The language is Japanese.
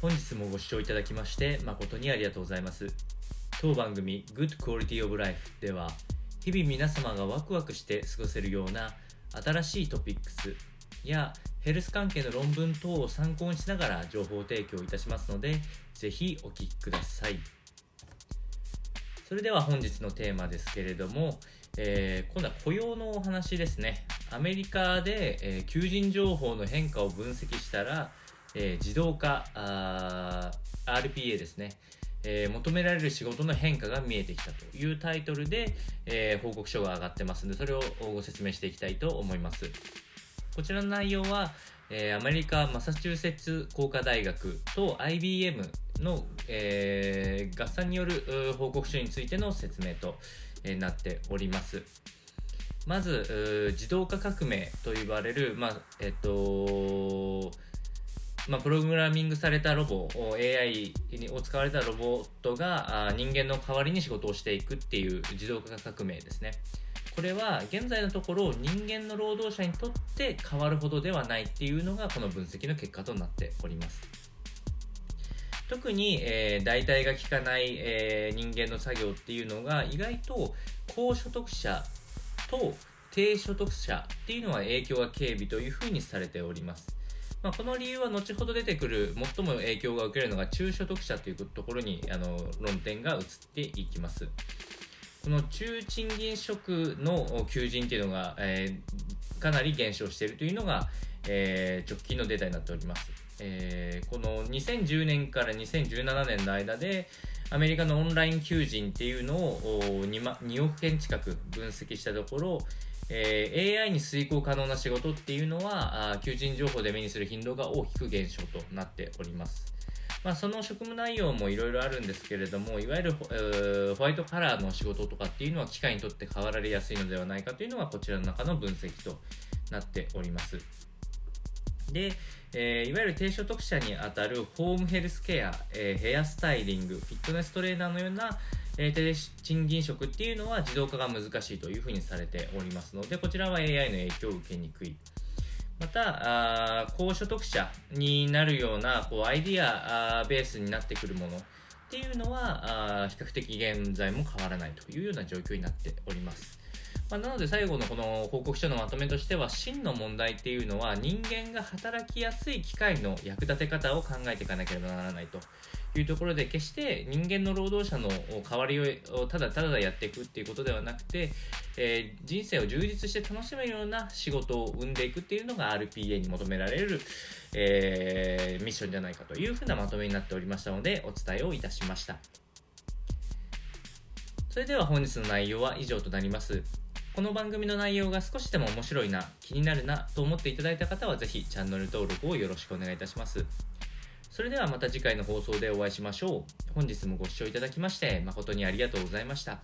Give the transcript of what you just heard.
本日もご視聴いただきまして誠にありがとうございます。当番組 Good Quality of Life では日々皆様がワクワクして過ごせるような新しいトピックスやヘルス関係の論文等を参考にしながら情報提供いたしますのでぜひお聞きください。それでは本日のテーマですけれども、えー、今度は雇用のお話ですね。アメリカで、え、求人情報の変化を分析したら、えー、自動化あ RPA ですねえー、求められる仕事の変化が見えてきたというタイトルで、えー、報告書が上がってますので、それをご説明していきたいと思います。こちらの内容は、えー、アメリカマサチューセッツ工科大学と IBM の、えー、合算による報告書についての説明と、えー、なっております。まず、自動化革命と言われる、まあ、えっと、まあ、プログラミングされたロボ AI を使われたロボットが人間の代わりに仕事をしていくっていう自動化革命ですね。これは現在のところ人間の労働者にとって変わるほどではないっていうのがこの分析の結果となっております。特に、えー、代替が効かない、えー、人間の作業っていうのが意外と高所得者と低所得者っていうのは影響が軽微というふうにされております。まあ、この理由は後ほど出てくる最も影響が受けるのが中所得者というところにあの論点が移っていきます。この中賃金職の求人というのが、えー、かなり減少しているというのが、えー、直近のデータになっております。えー、この2010年から2017年の間でアメリカのオンライン求人っていうのを 2, 2億件近く分析したところ、えー、AI に遂行可能な仕事っていうのはあ求人情報で目にする頻度が大きく減少となっております。まあ、その職務内容もいろいろあるんですけれども、いわゆる、えー、ホワイトカラーの仕事とかっていうのは機械にとって変わられやすいのではないかというのがこちらの中の分析となっております。で、えー、いわゆる低所得者にあたるホームヘルスケア、えー、ヘアスタイリング、フィットネストレーナーのような、えー、低賃金職っていうのは自動化が難しいというふうにされておりますので、こちらは AI の影響を受けにくい。また、あ高所得者になるようなこうアイディアベースになってくるものっていうのはあ比較的現在も変わらないというような状況になっております。まあ、なので最後のこの報告書のまとめとしては真の問題っていうのは人間が働きやすい機械の役立て方を考えていかなければならないというところで決して人間の労働者の代わりをただただやっていくっていうことではなくて、えー、人生を充実して楽しめるような仕事を生んでいくっていうのが RPA に求められる、えー、ミッションじゃないかというふうなまとめになっておりましたのでお伝えをいたしました。それでは本日の内容は以上となります。この番組の内容が少しでも面白いな、気になるなと思っていただいた方はぜひチャンネル登録をよろしくお願いいたします。それではまた次回の放送でお会いしましょう。本日もご視聴いただきまして誠にありがとうございました。